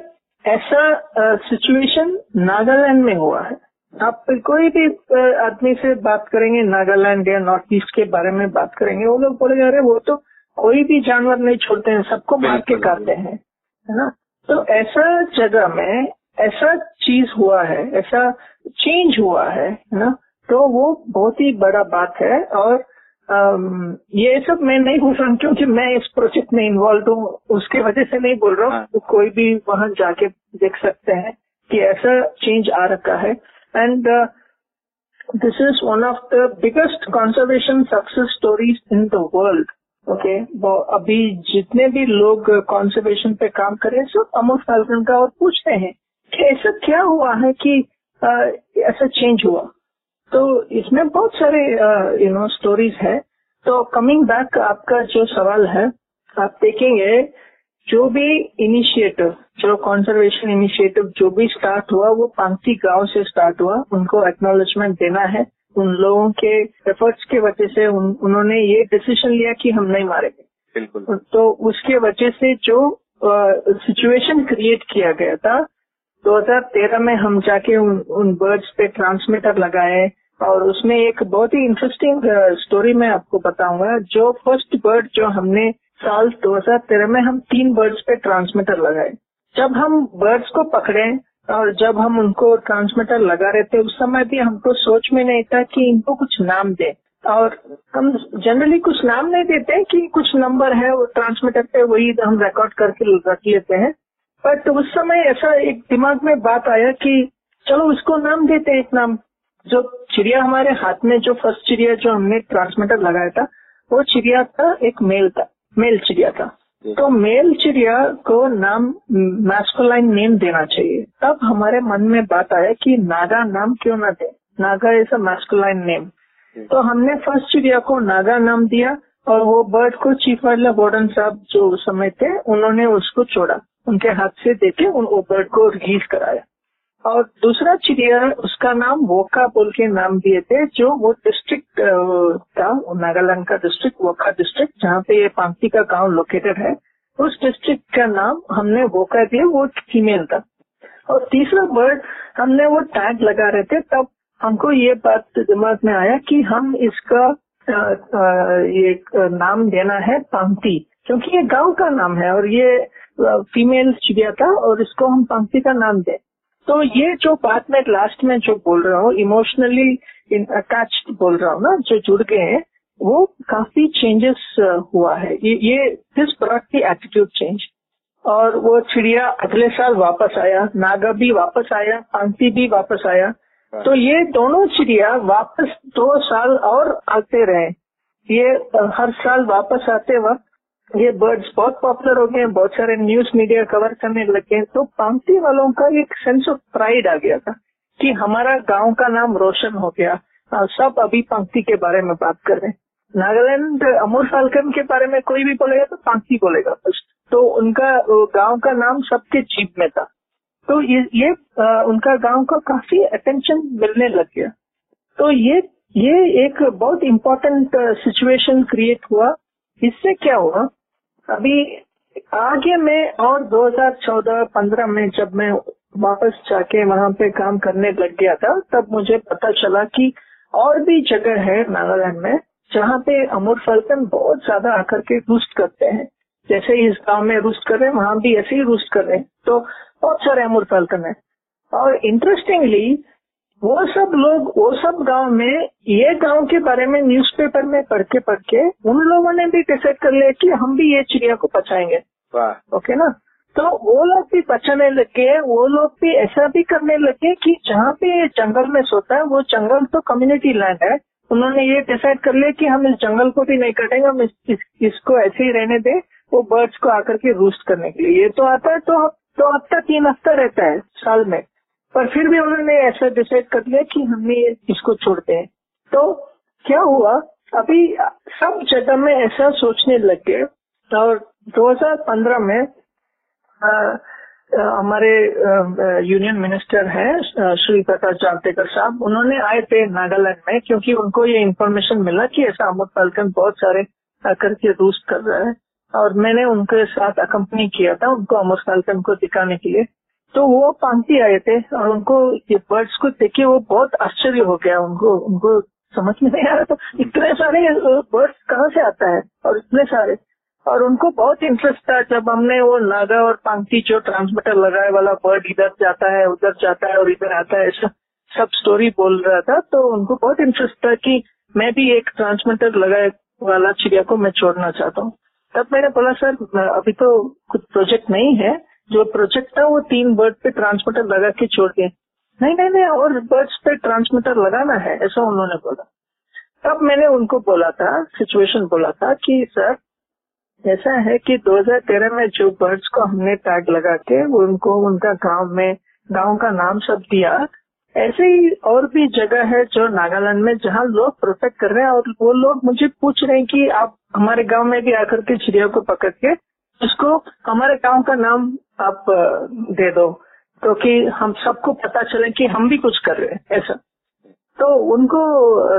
ऐसा सिचुएशन नागालैंड में हुआ है। आप कोई भी आदमी से बात करेंगे नागालैंड या नॉर्थ ईस्ट के बारे में बात करेंगे वो लोग बोले अरे वो तो कोई भी जानवर नहीं छोड़ते हैं सबको मार के काटते हैं। है ना? तो ऐसा जगह में ऐसा चीज़ हुआ है ऐसा चेंज हुआ है ना? तो वो बहुत ही बड़ा बात है और आम, ये सब मैं नहीं बोल रहा हूँ क्योंकि मैं इस प्रोजेक्ट में इन्वॉल्व हूँ उसके वजह से नहीं बोल रहा हूँ। तो कोई भी वहाँ जाके देख सकते हैं कि ऐसा चेंज आ रखा है। And this is one of the biggest conservation success stories in the world okay अभी जितने भी लोग कंजर्वेशन पे काम करें सब अमोल फाल्कन का और पूछते हैं कि ऐसा क्या हुआ है कि ऐसा चेंज हुआ तो इसमें बहुत सारे यू नो स्टोरीज है तो कमिंग बैक आपका जो सवाल है आप देखेंगे जो भी इनिशिएटिव जो कंजर्वेशन इनिशिएटिव जो भी स्टार्ट हुआ वो पांगती गाँव से स्टार्ट हुआ। उनको एक्नोलेजमेंट देना है। उन लोगों के एफर्ट्स के वजह से उन, उन्होंने ये डिसीज़न लिया कि हम नहीं मारेंगे। बिल्कुल। तो उसके वजह से जो सिचुएशन uh, क्रिएट किया गया था 2013 में हम जाके उन, उन बर्ड्स पे ट्रांसमीटर लगाए और उसमें एक बहुत ही इंटरेस्टिंग स्टोरी मैं आपको बताऊँगा। जो फ़र्स्ट बर्ड जो हमने साल 2013 में हम तीन बर्ड्स पे ट्रांसमीटर लगाए। जब हम बर्ड्स को पकड़े और जब हम उनको ट्रांसमीटर लगा रहे थे, उस समय भी हमको सोच में नहीं था कि इनको कुछ नाम दे। और हम जनरली कुछ नाम नहीं देते कि कुछ नंबर है, वो ट्रांसमीटर पे वही हम रिकॉर्ड करके रख लेते हैं। बट उस समय ऐसा एक दिमाग में बात आया कि चलो उसको नाम देते हैं एक नाम। जो चिड़िया हमारे हाथ में, जो फ़र्स्ट चिड़िया जो हमने ट्रांसमीटर लगाया था, वो चिड़िया था एक मेल था। मेल चिड़िया था तो मेल चिड़िया को नाम मैस्कुलाइन नेम देना चाहिए। तब हमारे मन में बात आया कि नागा नाम क्यों ना दे? Naga is a masculine name तो हमने फ़र्स्ट चिड़िया को नागा नाम दिया और वो बर्ड को चीफ वाइल्ड वार्डन साहब जो उस समय थे उन्होंने उसको छोड़ा। उनके हाथ से देके उन वो बर्ड को रिलीज़ कराया। और दूसरा चिड़िया उसका नाम वोका बोल के नाम दिए थे जो वो डिस्ट्रिक्ट था नागालैंड का डिस्ट्रिक्ट वोका डिस्ट्रिक्ट जहाँ पे ये पांगती का गाँव लोकेटेड है। उस डिस्ट्रिक्ट का नाम हमने वोका दिया वो फीमेल था। और तीसरा बर्ड हमने वो टैग लगा रहे थे तब हमको ये बात दिमाग में आया कि हम इसका आ, आ, ये नाम देना है पांगती क्योंकि ये गाँव का नाम है और ये फीमेल चिड़िया था और इसको हम पांगती का नाम दें। तो ये जो बात मैं लास्ट में जो बोल रहा हूँ इमोशनली अटैच बोल रहा हूँ ना जो जुड़ गए हैं वो काफ़ी चेंजेस हुआ है। ये, ये this brought the attitude change और वो चिड़िया अगले साल वापस आया नागा भी वापस आया पांती भी वापस आया। तो ये दोनों चिड़िया वापस दो साल और आते रहे। ये हर साल वापस आते वक्त ये बर्ड्स बहुत पॉपुलर हो गए हैं बहुत सारे न्यूज़ मीडिया कवर करने लगे हैं तो पांगती वालों का एक सेंस ऑफ़ प्राइड आ गया था कि हमारा गाँव का नाम रोशन हो गया। आ, सब अभी पंक्ति के बारे में बात कर रहे हैं। नागालैंड अमूर फाल्कन के बारे में कोई भी बोलेगा तो पांगती बोलेगा फ़र्स्ट तो उनका गाँव का नाम सबके जीप में था। तो ये ये आ, उनका गाँव का काफ़ी अटेंशन मिलने लग गया। तो ये ये एक बहुत इम्पोर्टेंट सिचुएशन क्रिएट हुआ। इससे क्या हुआ? अभी आगे में और 2014-15 में जब मैं वापस जाके वहाँ पे काम करने लग गया था, तब मुझे पता चला कि और भी जगह है नागालैंड में, जहाँ पे अमूर फल्कन बहुत ज़्यादा आकर के रूस्ट करते हैं। जैसे इस गाँव में रूस्ट कर रहे हैं, वहाँ भी ऐसे ही रूस्ट कर रहे हैं। तो बहुत सारे अमूर फल्कन है। और इंटरेस्टिंगली वो सब लोग वो सब गाँव में ये गाँव के बारे में न्यूज़पेपर में पढ़ के पढ़ के उन लोगों ने भी डिसाइड कर लिया कि हम भी ये चिड़िया को बचाएँगे ओके ना? तो वो लोग भी बचाने लगे वो लोग भी ऐसा भी करने लगे कि जहाँ पे जंगल में सोता है वो जंगल तो कम्युनिटी लैंड है। उन्होंने ये डिसाइड कर लिया कि हम इस जंगल को भी नहीं कटेंगे हम इस, इस, इसको ऐसे ही रहने दें वो बर्ड्स को आकर के रूस्ट करने के लिए। ये तो आता है तो तो हफ़्ता तीन हफ़्ता रहता है साल में। पर फिर भी उन्होंने ऐसा डिसाइड कर लिया कि हमने इसको छोड़ते हैं। तो क्या हुआ? अभी सब जगह में ऐसा सोचने लग गए और 2015 में हमारे यूनियन मिनिस्टर हैं श्री प्रकाश जावड़ेकर साहब। उन्होंने आए थे नागालैंड में क्योंकि उनको ये इन्फॉर्मेशन मिला कि ऐसा अमर पालकन बहुत सारे आकर के रूस्ट कर रहा है। और मैंने उनके साथ अकम्पनी किया था, उनको अमर पालकन को दिखाने के लिए। तो वो पांगती आए थे और उनको ये बर्ड्स को देखे वो बहुत आश्चर्य हो गया। उनको उनको समझ में नहीं आ रहा तो इतने सारे बर्ड्स कहाँ से आता है और इतने सारे। और उनको बहुत इंटरेस्ट था जब हमने वो नागा और पांगती जो ट्रांसमीटर लगाए वाला बर्ड इधर जाता है, उधर जाता है और इधर आता है, ऐसा सब स्टोरी बोल रहा था। तो उनको बहुत इंटरेस्ट था कि मैं भी एक ट्रांसमीटर लगाए वाला चिड़िया को मैं छोड़ना चाहता हूँ। तब मैंने बोला, सर, अभी तो कुछ प्रोजेक्ट नहीं है। जो प्रोजेक्ट था, वो तीन बर्ड पे ट्रांसमीटर लगा के छोड़ दिए नहीं नहीं नहीं, और बर्ड्स पे ट्रांसमीटर लगाना है, ऐसा उन्होंने बोला। तब मैंने उनको बोला था सिचुएशन बोला था कि, सर, ऐसा है कि 2013 में जो बर्ड्स को हमने टैग लगा के उनको, उनका गाँव में, गाँव का नाम सब दिया, ऐसे ही और भी जगह है जो नागालैंड में जहाँ लोग प्रोटेक्ट कर रहे हैं और वो लोग मुझे पूछ रहे हैं कि आप हमारे गाँव में भी आकर के चिड़िया को पकड़ के उसको हमारे गाँव का नाम आप दे दो, क्योंकि तो हम सबको पता चले कि हम भी कुछ कर रहे हैं, ऐसा। तो उनको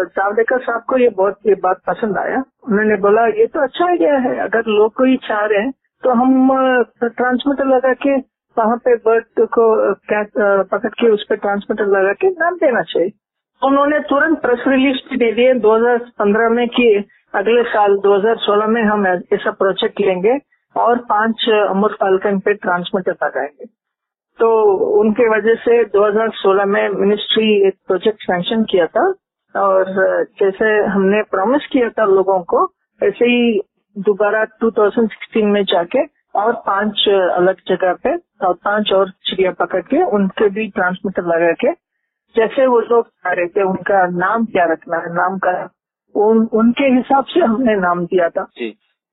जावड़ेकर साहब को ये बहुत, ये बात पसंद आया। उन्होंने बोला, ये तो अच्छा आइडिया है, अगर लोग कोई चाह रहे हैं तो हम ट्रांसमीटर लगा के वहाँ पे बर्ड को पकड़ के उस पर ट्रांसमीटर लगा के नाम देना चाहिए। उन्होंने तुरंत प्रेस रिलीज़ भी दे दिए। 2015 में कि अगले साल 2016 में हम ऐसा प्रोजेक्ट लेंगे। और पाँच अमर फाल्कन पे ट्रांसमीटर लगाएँगे। तो उनके वजह से 2016 में मिनिस्ट्री एक प्रोजेक्ट सैंक्शन किया था और जैसे हमने प्रॉमिस किया था लोगों को ऐसे ही दोबारा 2016 में जाके और पाँच अलग जगह पे और पाँच और चिड़िया पकड़ के उनके भी ट्रांसमीटर लगा के जैसे वो लोग आ रहे थे उनका नाम क्या रखना है? नाम का उन, उनके हिसाब से हमने नाम दिया था।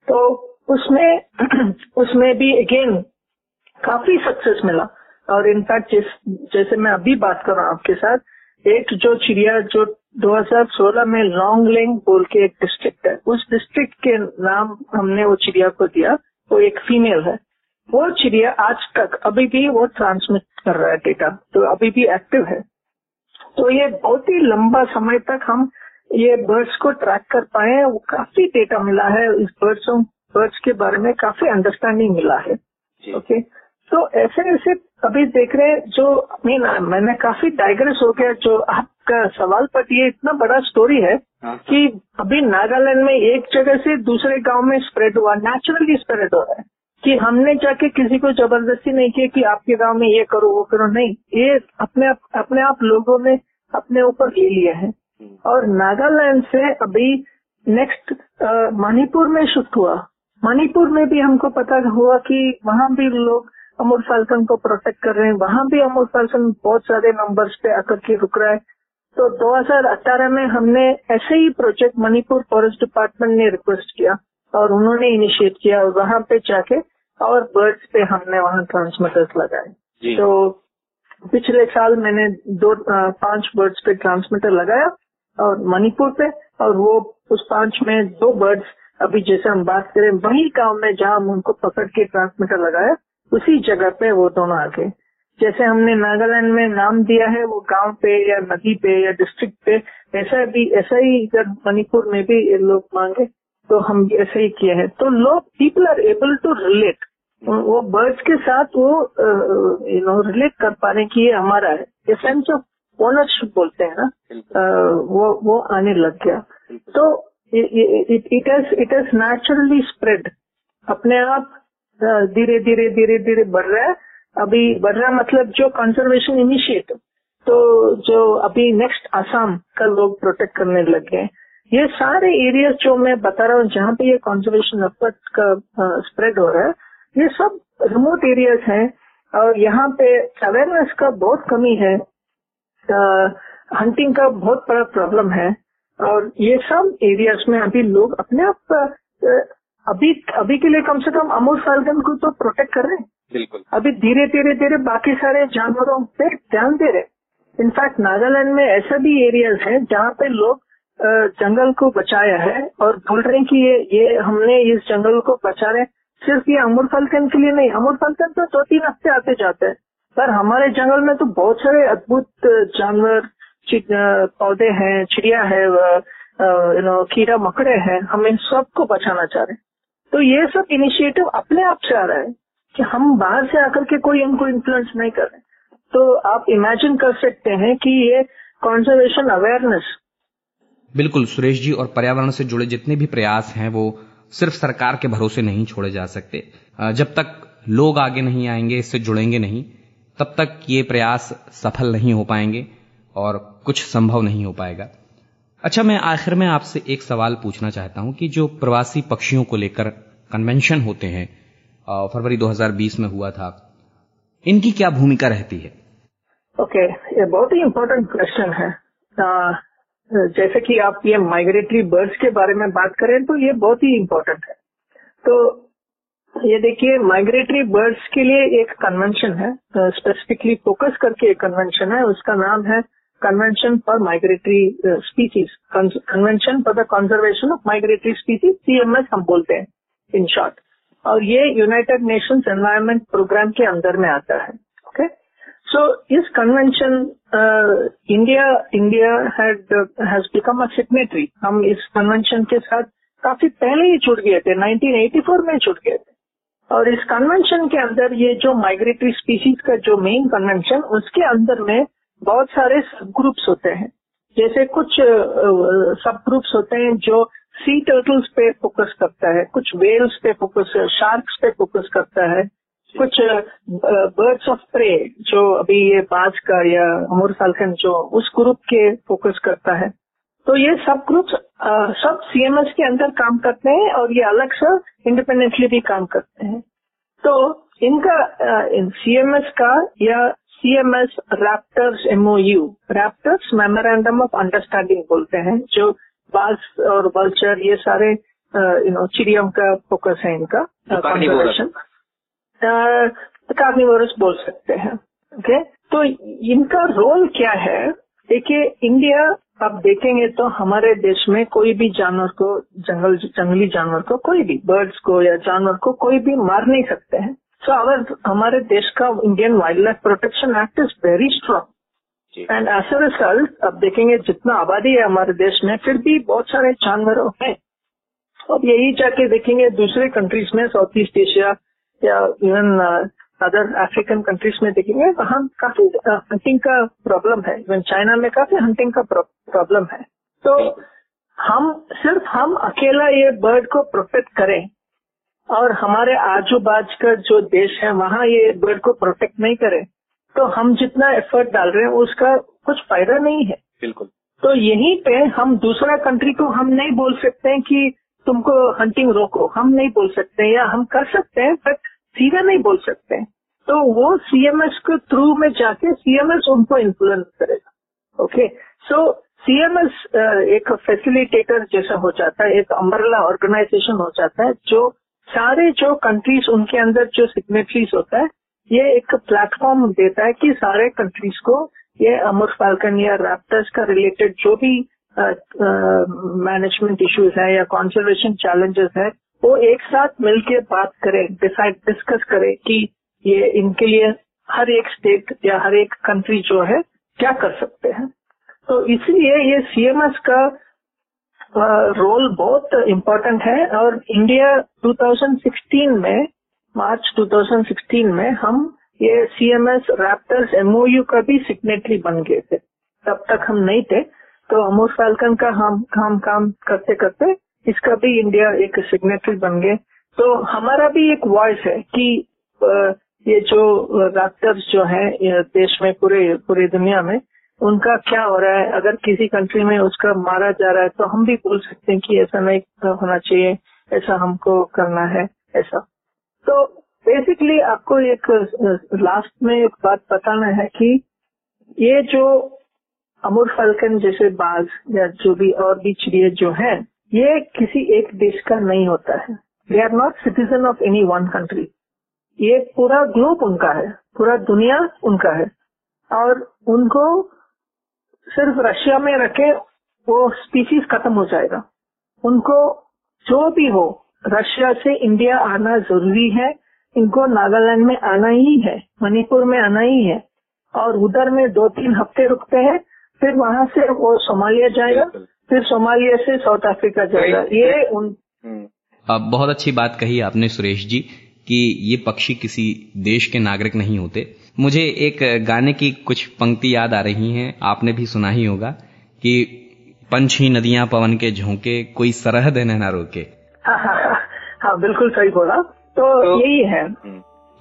तो उसमें उसमें भी अगेन काफ़ी सक्सेस मिला। और इनफैक्ट जिस, जैसे मैं अभी बात कर रहा हूँ आपके साथ, एक जो चिड़िया, जो 2016 में लॉन्ग लेंग बोल के एक डिस्ट्रिक्ट है, उस डिस्ट्रिक्ट के नाम हमने वो चिड़िया को दिया, वो एक फीमेल है। वो चिड़िया आज तक, अभी भी वो ट्रांसमिट कर रहा है डेटा तो अभी भी एक्टिव है। तो ये बहुत ही लंबा समय तक हम ये बर्ड्स को ट्रैक कर पाए वो काफ़ी डेटा मिला है, इस बर्ड्स बर्ड्स के बारे में काफ़ी अंडरस्टैंडिंग मिला है ओके तो ऐसे ऐसे अभी देख रहे जो मीन मैंने काफ़ी डाइग्रेस हो गया जो आपका सवाल पर ये इतना बड़ा स्टोरी है हाँ। कि अभी नागालैंड में एक जगह से दूसरे गाँव में स्प्रेड हुआ नेचुरली स्प्रेड हो रहा है कि हमने जाके किसी को ज़बरदस्ती नहीं किया कि आपके गाँव में ये करो वो करो नहीं। ये अपने आप अपने आप लोगों ने अपने ऊपर ले लिया है। हम्म। और नागालैंड से अभी नेक्स्ट मणिपुर में शिफ्ट हुआ। मणिपुर में भी हमको पता हुआ कि वहाँ भी लोग अमूर फाल्कन को प्रोटेक्ट कर रहे हैं। वहाँ भी अमूर फाल्कन बहुत सारे नंबर्स पे आकर के रुक रहा है। तो 2018 में हमने ऐसे ही प्रोजेक्ट मणिपुर फॉरेस्ट डिपार्टमेंट ने रिक्वेस्ट किया और उन्होंने इनिशिएट किया और वहाँ पे जाके और बर्ड्स पे हमने वहाँ ट्रांसमीटर्स लगाए। तो पिछले साल मैंने दो पाँच बर्ड्स पे ट्रांसमीटर लगाया और मणिपुर पे और वो उस पाँच में दो बर्ड्स अभी जैसे हम बात करें वही गाँव में जहाँ हम उनको पकड़ के ट्रांसमीटर लगाया उसी जगह पे वो दोनों आ गए जैसे हमने नागालैंड में नाम दिया है वो गाँव पे या नदी पे या डिस्ट्रिक्ट पे ऐसा भी ऐसा ही इधर मणिपुर में भी लोग मांगे तो हम ऐसे ही किए है। तो लोग people are able to relate वो बर्ड्स के साथ वो यू नो रिलेट कर पाने की ये हमारा है। ये सेंस ऑफ़ ओनरशिप बोलते हैं ना। आ, वो वो आने लग गया। तो it is it is naturally spread अपने आप धीरे धीरे धीरे धीरे बढ़ रहा है। अभी बढ़ रहा मतलब जो कंजर्वेशन इनिशिएटिव तो जो अभी नेक्स्ट आसाम का लोग प्रोटेक्ट करने लग गए ये सारे एरिया जो मैं बता रहा हूँ, जहाँ पे ये कंजर्वेशन एफर्ट का स्प्रेड हो रहा है, ये सब रिमोट एरियाज़ हैं। और यहाँ पे अवेयरनेस का बहुत कमी है। हंटिंग का बहुत बड़ा प्रॉब्लम है। और ये सब एरियाज़ में अभी लोग अपने आप अभी अभी के लिए कम से कम अमूल फाल्कन को तो प्रोटेक्ट कर रहे हैं। बिल्कुल। अभी धीरे धीरे धीरे बाकी सारे जानवरों पे ध्यान दे रहे इनफैक्ट नागालैंड में ऐसा भी एरियाज़ है जहाँ पे लोग जंगल को बचाया है और बोल रहे हैं कि ये ये हमने इस जंगल को बचा रहे सिर्फ़ ये अमूर फाल्कन के लिए नहीं अमूर फाल्कन तो दो तीन हफ़्ते आते जाते हैं। पर हमारे जंगल में तो बहुत सारे अद्भुत जानवर पौधे हैं, चिड़िया है यू नो कीड़ा मकड़े हैं, हम इन सबको बचाना चाह रहे हैं। तो ये सब इनिशिएटिव अपने आप से आ रहा है कि हम बाहर से आकर के कोई इनको इन्फ्लुएंस नहीं कर रहे तो आप इमेजिन कर सकते हैं कि ये कॉन्जर्वेशन अवेयरनेस बिल्कुल, सुरेश जी और पर्यावरण से जुड़े जितने भी प्रयास हैं, वो सिर्फ़ सरकार के भरोसे नहीं छोड़े जा सकते। जब तक लोग आगे नहीं आएँगे, इससे जुड़ेंगे नहीं, तब तक ये प्रयास सफल नहीं हो पाएँगे। और कुछ संभव नहीं हो पाएगा। अच्छा मैं आखिर में आपसे एक सवाल पूछना चाहता हूँ कि जो प्रवासी पक्षियों को लेकर कन्वेंशन होते हैं फरवरी 2020 में हुआ था इनकी क्या भूमिका रहती है? ओके okay, ये बहुत ही इम्पोर्टेंट क्वेश्चन है। आ, जैसे कि आप ये माइग्रेटरी बर्ड्स के बारे में बात करें तो ये बहुत ही इम्पोर्टेंट है। तो ये देखिए माइग्रेटरी बर्ड्स के लिए एक कन्वेंशन है स्पेसिफिकली फोकस करके एक कन्वेंशन है उसका नाम है convention for migratory species convention for the conservation of migratory species CMS हम बोलते हैं इन शॉर्ट और ये यूनाइटेड नेशंस एनवायरमेंट प्रोग्राम के अंदर में आता है ओके सो इस convention India India has become a signatory हम इस कन्वेंशन के साथ काफ़ी पहले ही जुड़ गए थे 1984 में जुड़ गए थे। और इस कन्वेंशन के अंदर ये जो माइग्रेटरी स्पीसीज का जो मेन कन्वेंशन उसके अंदर में बहुत सारे सब ग्रुप्स होते हैं। जैसे कुछ सब ग्रुप्स होते हैं जो सी टर्टल्स पे फोकस करता है, कुछ वेल्स पे फोकस शार्क्स पे फोकस करता है, कुछ बर्ड्स ऑफ़ प्रे जो अभी ये बाज का या अमूर फाल्कन जो उस ग्रुप के फोकस करता है। तो ये सब ग्रुप्स सब सीएमएस के अंदर काम करते हैं और ये अलग से इंडिपेंडेंटली भी काम करते हैं। तो इनका सीएमएस का या CMS raptors MOU raptors memorandum of understanding बोलते हैं जो बास और वल्चर ये सारे यू नो चिड़ियम का फोकस है इनका कॉन्जर्वेशन कार्निवोरस बोल सकते हैं ओके तो इनका रोल क्या है? देखिए इंडिया आप देखेंगे तो हमारे देश में कोई भी जानवर को जंगल जंगली जानवर को कोई भी बर्ड्स को या जानवर को कोई भी मार नहीं सकते हैं। So, अगर हमारे देश का Indian wildlife protection act is very strong and as a result अब देखेंगे जितना आबादी है हमारे देश में फिर भी बहुत सारे जानवरों हैं। अब यही जाके देखेंगे दूसरे कंट्रीज़ में साउथ ईस्ट एशिया या इवन अदर अफ्रीकन कंट्रीज़ में देखेंगे वहाँ काफ़ी हंटिंग का प्रॉब्लम है। इवन चाइना में काफ़ी हंटिंग का प्रॉब्लम है। तो हम सिर्फ़ हम अकेला ये बर्ड को प्रोटेक्ट करें और हमारे आजू बाजू का जो देश है वहाँ ये बर्ड को प्रोटेक्ट नहीं करे। तो हम जितना एफर्ट डाल रहे हैं उसका कुछ फ़ायदा नहीं है। बिल्कुल। तो यहीं पे हम दूसरा कंट्री को हम नहीं बोल सकते हैं कि तुमको हंटिंग रोको। हम नहीं बोल सकते या हम कर सकते हैं बट सीधा नहीं बोल सकते हैं। तो वो सीएमएस के थ्रू में जाके सीएमएस उनको इन्फ्लुएंस करेगा। ओके सो सीएमएस एक फैसिलिटेटर जैसा हो जाता है एक अम्बरला ऑर्गेनाइजेशन हो जाता है जो सारे जो कंट्रीज़ उनके अंदर जो सिग्नेटरीज होता है, ये एक प्लेटफॉर्म देता है कि सारे कंट्रीज़ को ये अमर फाल्कन या रैप्टर्स का रिलेटेड जो भी मैनेजमेंट इश्यूज़ है या कॉन्जर्वेशन चैलेंजेस है, वो एक साथ मिलकर बात करें डिसाइड डिस्कस करें कि ये इनके लिए हर एक स्टेट या हर एक कंट्री जो है, क्या कर सकते हैं। तो इसलिए ये सीएमएस का रोल बहुत इम्पोर्टेंट है और इंडिया 2016 में मार्च 2016 में हम ये सीएमएस रैप्टर्स एमओयू का भी सिग्नेटरी बन गए थे। तब तक हम नहीं थे। तो अमूर फाल्कन का हम हम काम करते करते इसका भी इंडिया एक सिग्नेटरी बन गए। तो हमारा भी एक वॉइस है कि ये जो डॉक्टर्स जो है देश में पूरे, पूरी दुनिया में उनका क्या हो रहा है? अगर किसी कंट्री में उसका मारा जा रहा है तो हम भी बोल सकते हैं कि ऐसा नहीं होना चाहिए, ऐसा हमको करना है, ऐसा। तो बेसिकली आपको एक लास्ट में एक बात बताना है कि ये जो अमूर फल्कन जैसे बाज या जो भी और भी चिड़िया जो है, ये किसी एक देश का नहीं होता है। They are not citizen of any one country ये पूरा ग्लोब उनका है, पूरा दुनिया उनका है। और उनको सिर्फ़ रशिया में रखे वो स्पीसीज खत्म हो जाएगा। उनको जो भी हो रशिया से इंडिया आना ज़रूरी है इनको नागालैंड में आना ही है मणिपुर में आना ही है और उधर में दो तीन हफ़्ते रुकते हैं फिर वहाँ से वो सोमालिया जाएगा फिर सोमालिया से साउथ अफ्रीका जाएगा। ये उन अब बहुत अच्छी बात कही आपने सुरेश जी कि ये पक्षी किसी देश के नागरिक नहीं होते। मुझे एक गाने की कुछ पंक्ति याद आ रही हैं आपने भी सुना ही होगा कि पंछी नदियाँ पवन के झोंके कोई सरहद न ना रोके। हाँ हाँ हाँ, हाँ बिल्कुल सही बोला। तो, तो यही है।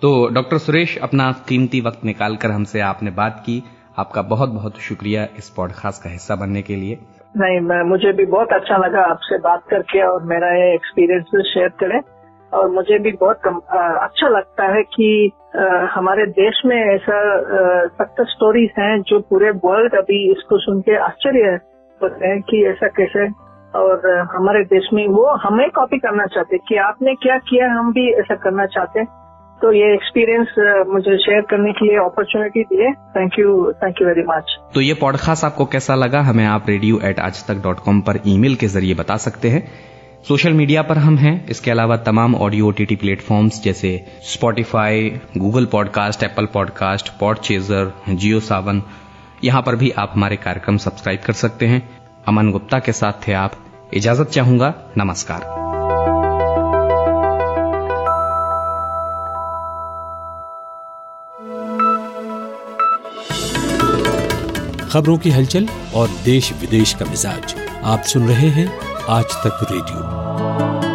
तो डॉक्टर सुरेश अपना कीमती वक्त निकालकर हमसे आपने बात की। आपका बहुत बहुत शुक्रिया इस पॉडकास्ट का हिस्सा बनने के लिए। नहीं मैं मुझे भी बहुत अच्छा लगा आपसे बात करके और मेरा ये एक्सपीरियंस शेयर करें। और मुझे भी बहुत कम, आ, अच्छा लगता है कि हमारे देश में ऐसा सक्सेस स्टोरीज हैं जो पूरे वर्ल्ड अभी इसको सुन के आश्चर्य होते हैं कि ऐसा कैसे, और हमारे देश में वो हमें कॉपी करना चाहते कि आपने क्या किया, हम भी ऐसा करना चाहते तो ये एक्सपीरियंस मुझे शेयर करने के लिए अपॉर्चुनिटी दिए। Thank you thank you very much तो ये पॉडकास्ट आपको कैसा लगा? हमें आप रेडियो एट आज तक डॉट कॉम पर ईमेल के ज़रिए बता सकते हैं। सोशल मीडिया पर हम हैं। इसके अलावा तमाम ऑडियो ओटीटी प्लेटफॉर्म्स जैसे Spotify Google podcast Apple podcast pod chaser Jio Saavn यहाँ पर भी आप हमारे कार्यक्रम सब्सक्राइब कर सकते हैं। अमन गुप्ता के साथ थे आप। इजाज़त चाहूँगा। नमस्कार। खबरों की हलचल और देश विदेश का मिजाज। आप सुन रहे हैं आज तक रेडियो।